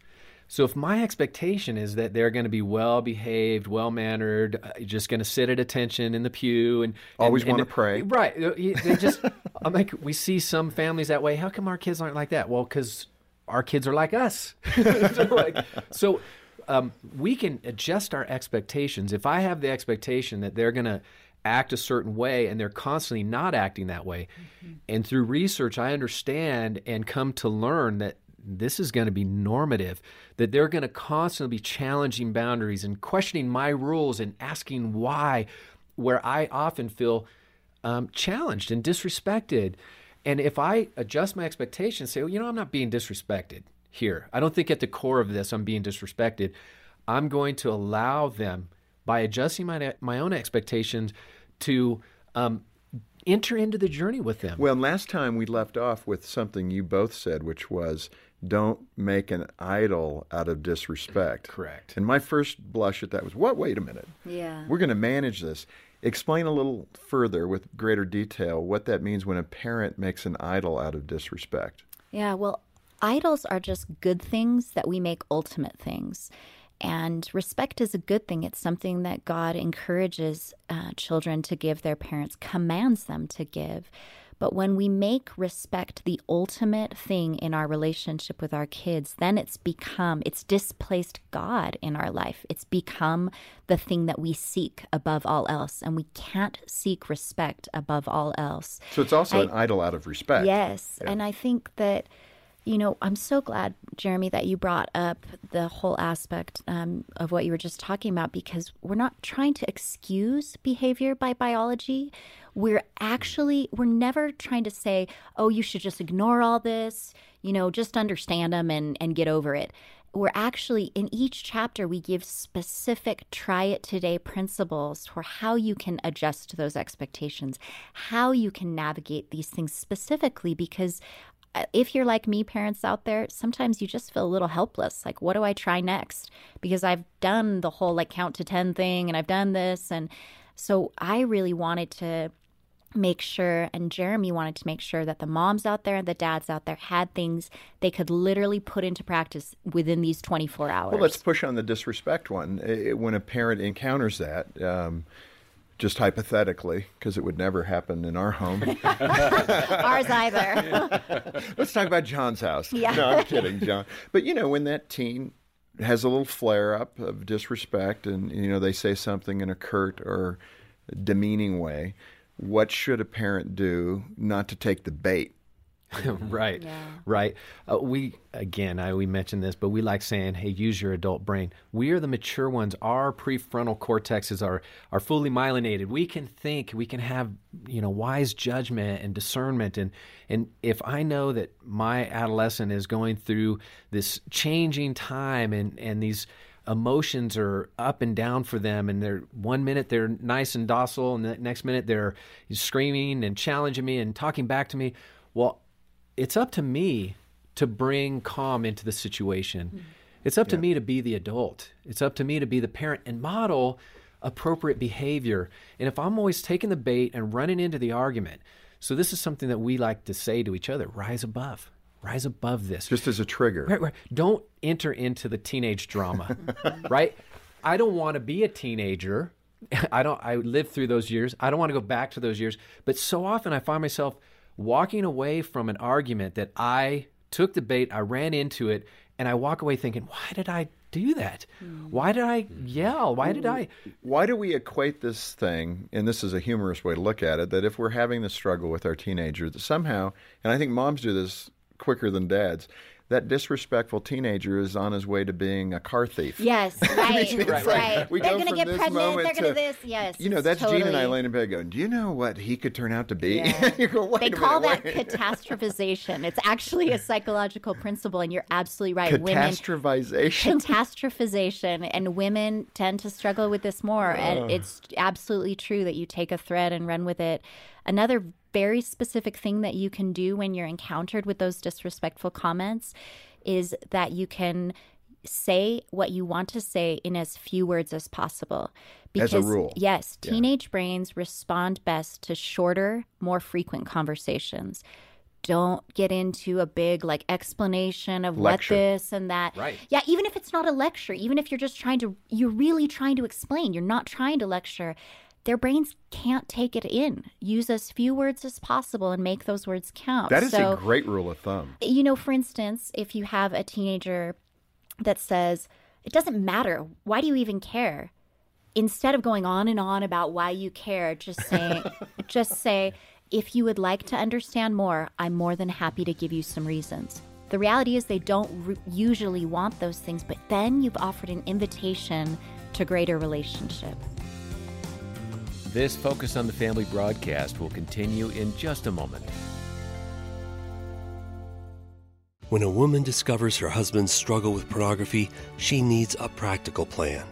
So if my expectation is that they're going to be well behaved, well mannered, uh, just going to sit at attention in the pew and
always want to pray,
right? Uh, they just I'm like we see some families that way. How come our kids aren't like that? Well, because our kids are like us. so, like, so um, we can adjust our expectations. If I have the expectation that they're going to act a certain way and they're constantly not acting that way. Mm-hmm. And through research, I understand and come to learn that this is going to be normative, that they're going to constantly be challenging boundaries and questioning my rules and asking why, where I often feel um, challenged and disrespected. And if I adjust my expectations, say, well, you know, I'm not being disrespected here. I don't think at the core of this I'm being disrespected. I'm going to allow them by adjusting my my own expectations to um, enter into the journey with them.
Well, last time we left off with something you both said, which was don't make an idol out of disrespect.
Correct.
And my first blush at that was, what? Wait a minute.
Yeah.
We're going to manage this. Explain a little further with greater detail what that means when a parent makes an idol out of disrespect.
Yeah, well, idols are just good things that we make ultimate things. And respect is a good thing. It's something that God encourages uh, children to give their parents, commands them to give. But when we make respect the ultimate thing in our relationship with our kids, then it's become, it's displaced God in our life. It's become the thing that we seek above all else. And we can't seek respect above all else.
So it's also I, an idol out of respect.
Yes. Yeah. And I think that. You know, I'm so glad, Jeremy, that you brought up the whole aspect um, of what you were just talking about because we're not trying to excuse behavior by biology we're actually we're never trying to say, "Oh, you should just ignore all this, you know, just understand them and and get over it." We're actually in each chapter we give specific try it today principles for how you can adjust to those expectations, how you can navigate these things specifically because uh, if you're like me, parents out there, sometimes you just feel a little helpless. Like, what do I try next? Because I've done the whole like count to 10 thing and I've done this. And so I really wanted to make sure, and Jeremy wanted to make sure that the moms out there and the dads out there had things they could literally put into practice within these 24 hours.
Well, let's push on the disrespect one. It, when a parent encounters that, um, just hypothetically, because it would never happen in our home.
Ours either.
let's talk about John's house. Yeah. No, I'm kidding, John. But you know, when that teen has a little flare up of disrespect and, you know, they say something in a curt or demeaning way, what should a parent do not to take the bait?
right, yeah. right. Uh, we again, I, we mentioned this, but we like saying, "Hey, use your adult brain." We are the mature ones. Our prefrontal cortexes are are fully myelinated. We can think. We can have you know wise judgment and discernment. And and if I know that my adolescent is going through this changing time and and these emotions are up and down for them and they're one minute they're nice and docile and the next minute they're screaming and challenging me and talking back to me well it's up to me to bring calm into the situation mm-hmm. it's up yeah. to me to be the adult it's up to me to be the parent and model appropriate behavior and if i'm always taking the bait and running into the argument so this is something that we like to say to each other rise above rise above this.
Just as a trigger.
Right, right. Don't enter into the teenage drama, right? I don't want to be a teenager. I don't. I lived through those years. I don't want to go back to those years. But so often I find myself walking away from an argument that I took the bait, I ran into it, and I walk away thinking, why did I do that? Hmm. Why did I yell? Why did I?
Why do we equate this thing, and this is a humorous way to look at it, that if we're having this struggle with our teenager, that somehow, and I think moms do this quicker than dads that disrespectful teenager is on his way to being a car
thief. Yes, right, right. Like, they're going to get pregnant. They're going to this. Yes,
you know that's totally. Gene and Eileen and Peg going. Do you know what he could turn out to be? Yeah.
go, they call minute, that wait. catastrophization. It's actually a psychological principle, and you're absolutely right.
Catastrophization. Women,
catastrophization, and women tend to struggle with this more. Uh. And it's absolutely true that you take a thread and run with it. Another very specific thing that you can do when you're encountered with those disrespectful comments is that you can say what you want to say in as few words as possible. Because,
as a rule.
Yes, teenage yeah. brains respond best to shorter, more frequent conversations. Don't get into a big like explanation of lecture. what this and that.
Right.
Yeah, even if it's not a lecture, even if you're just trying to, you're really trying to explain, you're not trying to lecture their brains can't take it in. Use as few words as possible and make those words count.
That is so, a great rule of thumb.
You know, for instance, if you have a teenager that says, it doesn't matter. Why do you even care? Instead of going on and on about why you care, just say, just say, if you would like to understand more, I'm more than happy to give you some reasons. The reality is, they don't re- usually want those things, but then you've offered an invitation to greater relationship.
This Focus on the Family broadcast will continue in just a moment. When a woman discovers her husband's struggle with pornography, she needs a practical plan.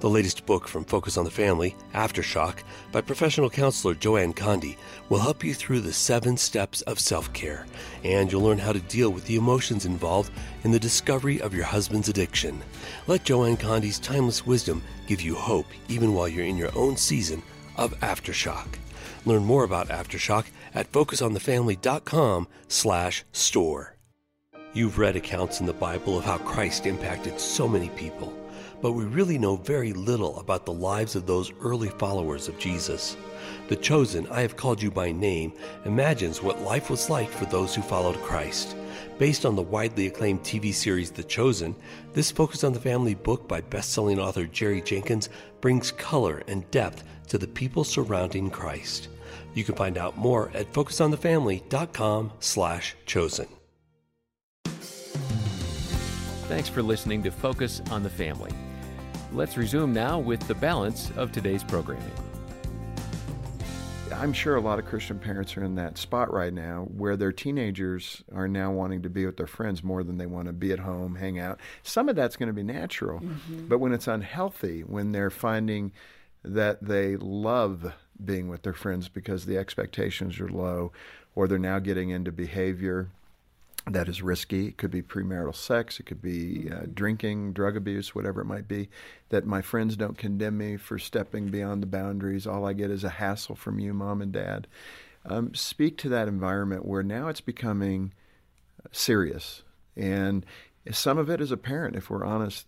The latest book from Focus on the Family, Aftershock, by professional counselor Joanne Condi, will help you through the seven steps of self care, and you'll learn how to deal with the emotions involved in the discovery of your husband's addiction. Let Joanne Condi's timeless wisdom give you hope even while you're in your own season of Aftershock. Learn more about Aftershock at focusonthefamily.com slash store. You've read accounts in the Bible of how Christ impacted so many people, but we really know very little about the lives of those early followers of Jesus. The Chosen, I Have Called You by Name, imagines what life was like for those who followed Christ. Based on the widely acclaimed TV series The Chosen, this Focus on the Family book by best-selling author Jerry Jenkins brings color and depth to the people surrounding Christ. You can find out more at focusonthefamily.com/chosen. Thanks for listening to Focus on the Family. Let's resume now with the balance of today's programming.
I'm sure a lot of Christian parents are in that spot right now where their teenagers are now wanting to be with their friends more than they want to be at home, hang out. Some of that's going to be natural, mm-hmm. but when it's unhealthy, when they're finding that they love being with their friends because the expectations are low, or they're now getting into behavior that is risky. It could be premarital sex, it could be uh, mm-hmm. drinking, drug abuse, whatever it might be. That my friends don't condemn me for stepping beyond the boundaries. All I get is a hassle from you, mom and dad. Um, speak to that environment where now it's becoming serious. And some of it, as a parent, if we're honest,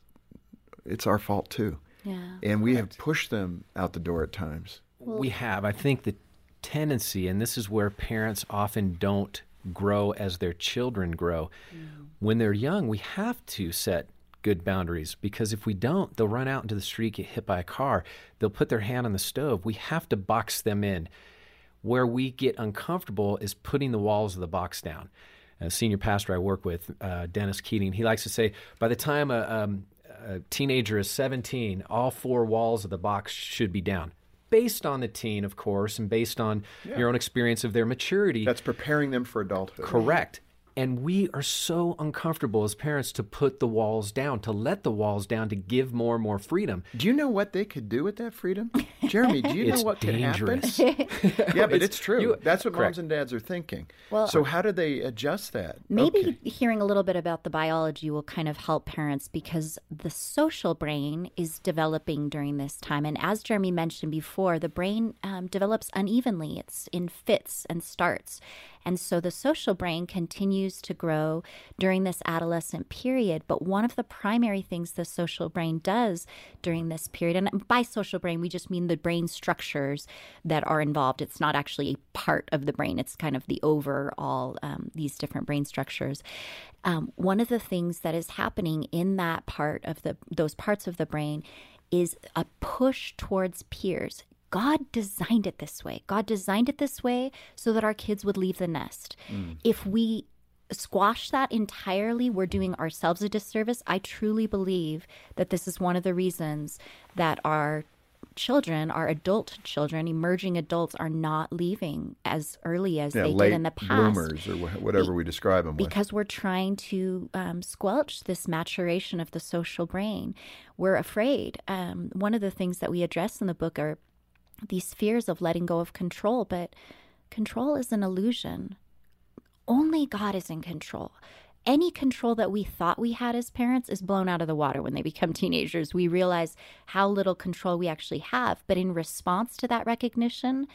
it's our fault too. Yeah. And we have pushed them out the door at times.
We have. I think the tendency, and this is where parents often don't grow as their children grow. Mm. When they're young, we have to set good boundaries because if we don't, they'll run out into the street, get hit by a car, they'll put their hand on the stove. We have to box them in. Where we get uncomfortable is putting the walls of the box down. A senior pastor I work with, uh, Dennis Keating, he likes to say, by the time a, um, a teenager is 17, all four walls of the box should be down based on the teen, of course, and based on yeah. your own experience of their maturity.
That's preparing them for adulthood.
Correct. And we are so uncomfortable as parents to put the walls down, to let the walls down, to give more and more freedom.
Do you know what they could do with that freedom? Jeremy, do you know what dangerous. could happen? yeah, but it's, it's true. You, That's what correct. moms and dads are thinking. Well, so how do they adjust that?
Maybe okay. hearing a little bit about the biology will kind of help parents because the social brain is developing during this time. And as Jeremy mentioned before, the brain um, develops unevenly. It's in fits and starts. And so the social brain continues to grow during this adolescent period. But one of the primary things the social brain does during this period, and by social brain, we just mean the brain structures that are involved. It's not actually a part of the brain, it's kind of the overall, um, these different brain structures. Um, one of the things that is happening in that part of the, those parts of the brain is a push towards peers, God designed it this way. God designed it this way so that our kids would leave the nest. Mm. If we squash that entirely, we're doing ourselves a disservice. I truly believe that this is one of the reasons that our children, our adult children, emerging adults are not leaving as early as yeah, they did in the past. Bloomers
or whatever we, we describe them
because with. we're trying to um, squelch this maturation of the social brain. We're afraid. Um, one of the things that we address in the book are these fears of letting go of control, but control is an illusion. Only God is in control. Any control that we thought we had as parents is blown out of the water when they become teenagers. We realize how little control we actually have. But in response to that recognition,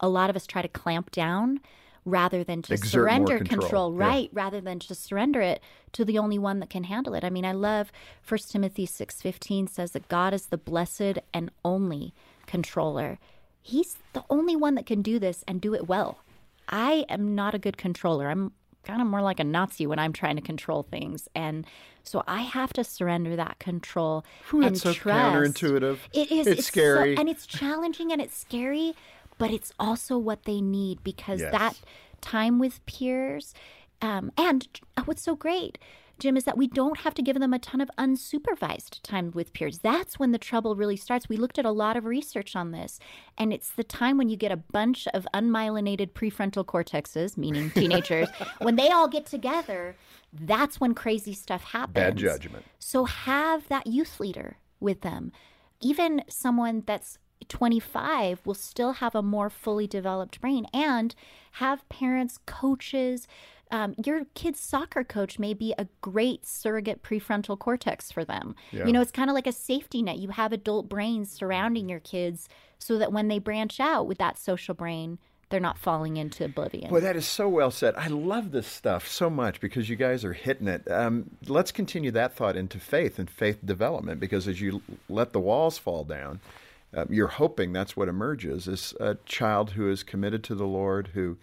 a lot of us try to clamp down rather than just Exert surrender control, control yeah. right rather than just surrender it to the only one that can handle it i mean i love 1 timothy 6.15 says that god is the blessed and only controller He's the only one that can do this and do it well. I am not a good controller. I'm kind of more like a Nazi when I'm trying to control things. And so I have to surrender that control.
Ooh,
and
so trust. counterintuitive.
It is.
It's, it's scary.
So, and it's challenging and it's scary, but it's also what they need because yes. that time with peers um, and uh, what's so great Jim, is that we don't have to give them a ton of unsupervised time with peers. That's when the trouble really starts. We looked at a lot of research on this, and it's the time when you get a bunch of unmyelinated prefrontal cortexes, meaning teenagers, when they all get together, that's when crazy stuff happens.
Bad judgment.
So have that youth leader with them. Even someone that's 25 will still have a more fully developed brain and have parents, coaches, um, your kid's soccer coach may be a great surrogate prefrontal cortex for them. Yeah. You know, it's kind of like a safety net. You have adult brains surrounding your kids so that when they branch out with that social brain, they're not falling into oblivion.
Well, that is so well said. I love this stuff so much because you guys are hitting it. Um, let's continue that thought into faith and faith development because as you let the walls fall down, uh, you're hoping that's what emerges is a child who is committed to the Lord, who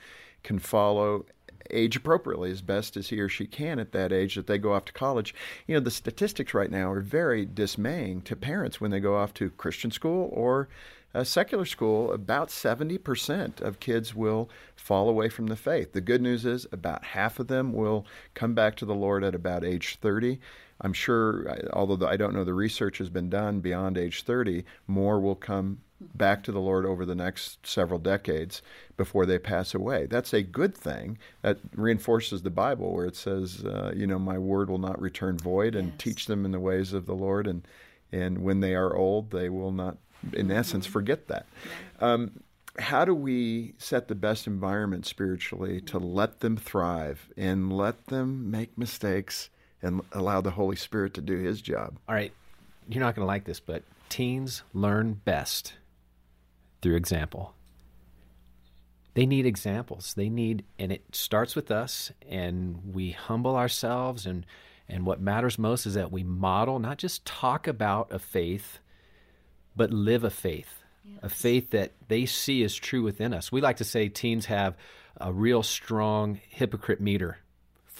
can follow age appropriately as best as he or she can at that age that they go off to college. You know, the statistics right now are very dismaying to parents when they go off to Christian school or a uh, secular school. About 70% of kids will fall away from the faith. The good news is about half of them will come back to the Lord at about age 30. I'm sure, although the, I don't know the research has been done beyond age 30, more will come back to the Lord over the next several decades before they pass away. That's a good thing. That reinforces the Bible where it says, uh, you know, my word will not return void and yes. teach them in the ways of the Lord. And, and when they are old, they will not, in mm-hmm. essence, forget that. Um, how do we set the best environment spiritually to let them thrive and let them make mistakes and allow the Holy Spirit to do His job.
All right. You're not going to like this, but teens learn best through example. They need examples. They need, and it starts with us, and we humble ourselves. And, and what matters most is that we model, not just talk about a faith, but live a faith, yes. a faith that they see is true within us. We like to say teens have a real strong hypocrite meter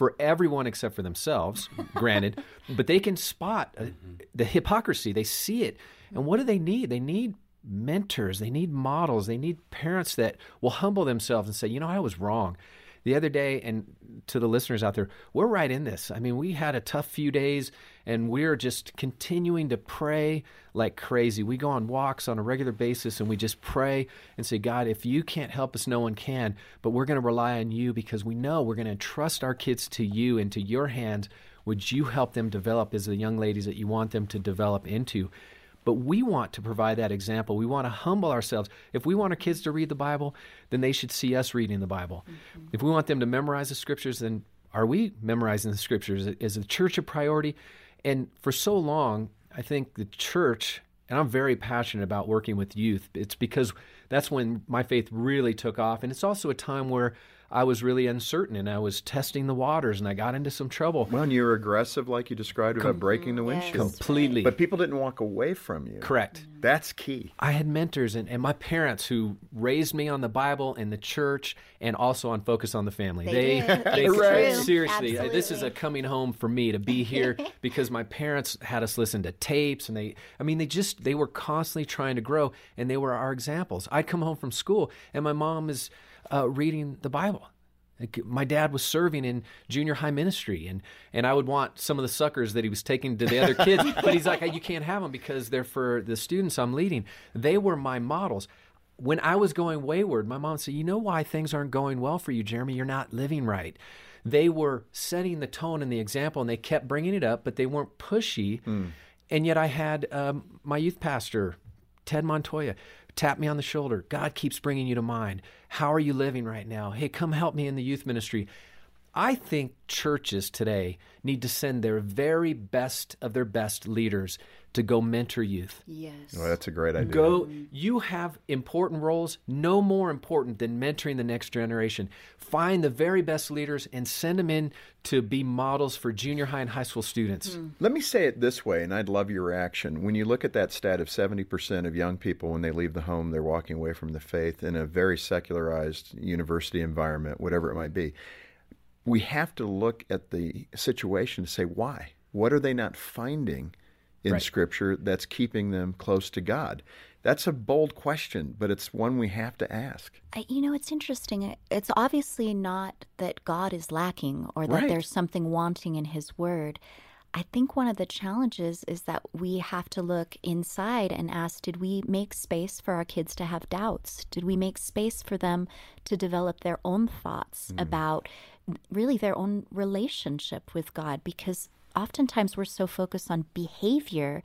for everyone except for themselves, granted, but they can spot uh, mm-hmm. the hypocrisy. They see it. And what do they need? They need mentors, they need models, they need parents that will humble themselves and say, you know, I was wrong the other day, and to the listeners out there, we're right in this. I mean, we had a tough few days, and we're just continuing to pray like crazy. We go on walks on a regular basis, and we just pray and say, God, if you can't help us, no one can. But we're going to rely on you because we know we're going to trust our kids to you and to your hands. Would you help them develop as the young ladies that you want them to develop into? But we want to provide that example. We want to humble ourselves. If we want our kids to read the Bible, then they should see us reading the Bible. Mm-hmm. If we want them to memorize the scriptures, then are we memorizing the scriptures? Is the church a priority? And for so long, I think the church, and I'm very passionate about working with youth, it's because that's when my faith really took off. And it's also a time where I was really uncertain and I was testing the waters and I got into some trouble.
Well, and you were aggressive, like you described about Com- breaking the windshield.
Yes. Completely.
But people didn't walk away from you.
Correct.
That's key.
I had mentors and, and my parents who raised me on the Bible and the church and also on Focus on the Family.
They, they, they right.
seriously, Absolutely. this is a coming home for me to be here because my parents had us listen to tapes and they, I mean, they just, they were constantly trying to grow and they were our examples. I'd come home from school and my mom is, uh, reading the Bible. Like my dad was serving in junior high ministry, and, and I would want some of the suckers that he was taking to the other kids, but he's like, you can't have them because they're for the students I'm leading. They were my models. When I was going wayward, my mom said, You know why things aren't going well for you, Jeremy? You're not living right they were setting the tone and the example, and they kept bringing it up, but they weren't pushy. Mm. And yet, I had um, my youth pastor, Ted Montoya, Tap me on the shoulder. God keeps bringing you to mind. How are you living right now? Hey, come help me in the youth ministry. I think churches today need to send their very best of their best leaders to go mentor youth.
Yes. Oh,
that's a great idea.
Go mm-hmm. you have important roles, no more important than mentoring the next generation. Find the very best leaders and send them in to be models for junior high and high school students. Mm.
Let me say it this way and I'd love your reaction. When you look at that stat of 70% of young people when they leave the home, they're walking away from the faith in a very secularized university environment, whatever it might be we have to look at the situation to say why. What are they not finding in right. Scripture that's keeping them close to God? That's a bold question, but it's one we have to ask.
I, you know, it's interesting. It's obviously not that God is lacking or that right. there's something wanting in His Word. I think one of the challenges is that we have to look inside and ask did we make space for our kids to have doubts? Did we make space for them to develop their own thoughts mm. about really their own relationship with God because oftentimes we're so focused on behavior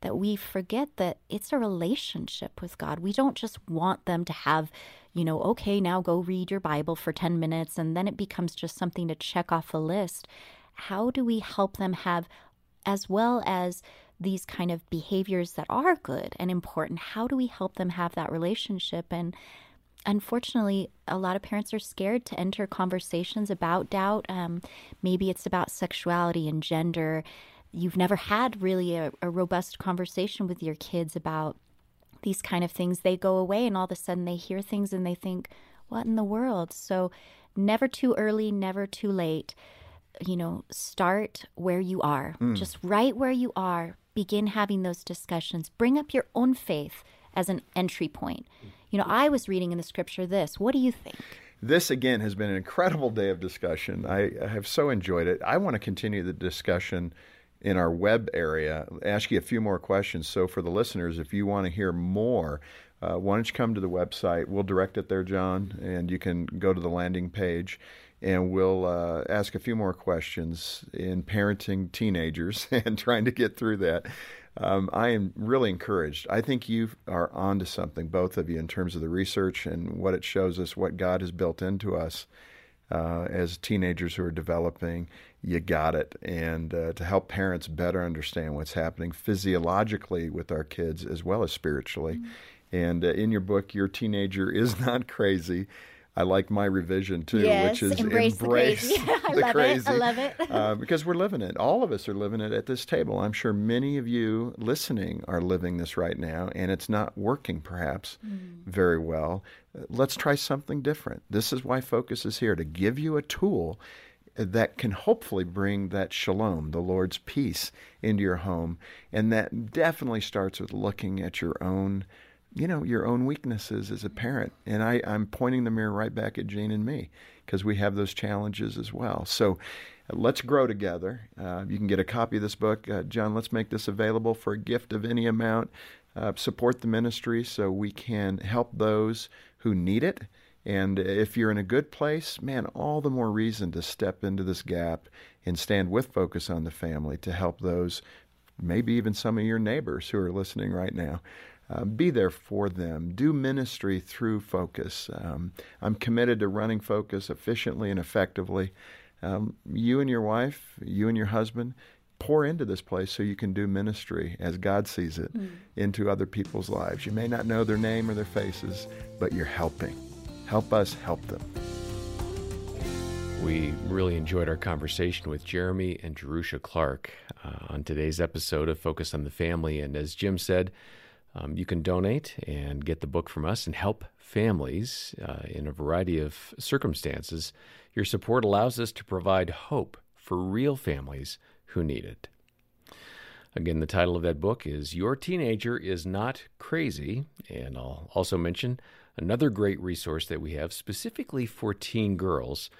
that we forget that it's a relationship with God. We don't just want them to have, you know, okay, now go read your Bible for 10 minutes and then it becomes just something to check off a list. How do we help them have, as well as these kind of behaviors that are good and important, how do we help them have that relationship? And unfortunately, a lot of parents are scared to enter conversations about doubt. Um, maybe it's about sexuality and gender. You've never had really a, a robust conversation with your kids about these kind of things. They go away and all of a sudden they hear things and they think, what in the world? So, never too early, never too late. You know, start where you are, mm. just right where you are. Begin having those discussions. Bring up your own faith as an entry point. Mm you know, I was reading in the scripture this. What do you think?
This again has been an incredible day of discussion. I, I have so enjoyed it. I want to continue the discussion in our web area, ask you a few more questions. So, for the listeners, if you want to hear more, uh, why don't you come to the website? We'll direct it there, John, and you can go to the landing page and we'll uh, ask a few more questions in parenting teenagers and trying to get through that um, I am really encouraged. I think you are onto something, both of you, in terms of the research and what it shows us, what God has built into us. Uh, as teenagers who are developing, you got it. And uh, to help parents better understand what's happening physiologically with our kids as well as spiritually. Mm-hmm. And uh, in your book, Your Teenager is Not Crazy. I like my revision too,
yes,
which is
embrace, embrace the crazy. Yeah, I the love crazy. it. I love
it. uh, because we're living it. All of us are living it at this table. I'm sure many of you listening are living this right now, and it's not working perhaps mm. very well. Let's try something different. This is why Focus is here to give you a tool that can hopefully bring that shalom, the Lord's peace, into your home. And that definitely starts with looking at your own you know, your own weaknesses as a parent. And I, I'm pointing the mirror right back at Jane and me because we have those challenges as well. So uh, let's grow together. Uh, you can get a copy of this book. Uh, John, let's make this available for a gift of any amount. Uh, support the ministry so we can help those who need it. And if you're in a good place, man, all the more reason to step into this gap and stand with Focus on the Family to help those, maybe even some of your neighbors who are listening right now uh, be there for them. Do ministry through Focus. Um, I'm committed to running Focus efficiently and effectively. Um, you and your wife, you and your husband, pour into this place so you can do ministry as God sees it mm. into other people's lives. You may not know their name or their faces, but you're helping. Help us help them. We really enjoyed our conversation with Jeremy and Jerusha Clark uh, on today's episode of Focus on the Family. And as Jim said, um, you can donate and get the book from us and help families uh, in a variety of circumstances. Your support allows us to provide hope for real families who need it. Again, the title of that book is Your Teenager is Not Crazy. And I'll also mention another great resource that we have specifically for teen girls.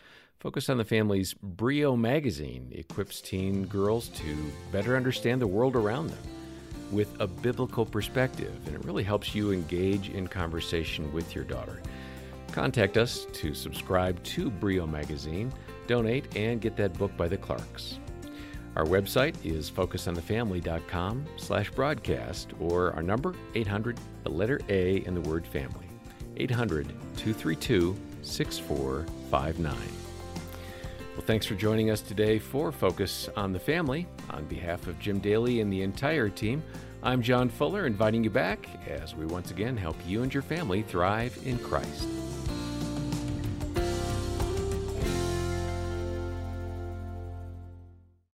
Focus on the Family's Brio magazine equips teen girls to better understand the world around them with a biblical perspective, and it really helps you engage in conversation with your daughter. Contact us to subscribe to Brio Magazine, donate, and get that book by the Clarks. Our website is focusonthefamily.com slash broadcast or our number 800, the letter A and the word family, 800 232 6459. Well, thanks for joining us today for Focus on the Family. On behalf of Jim Daly and the entire team, I'm John Fuller, inviting you back as we once again help you and your family thrive in Christ.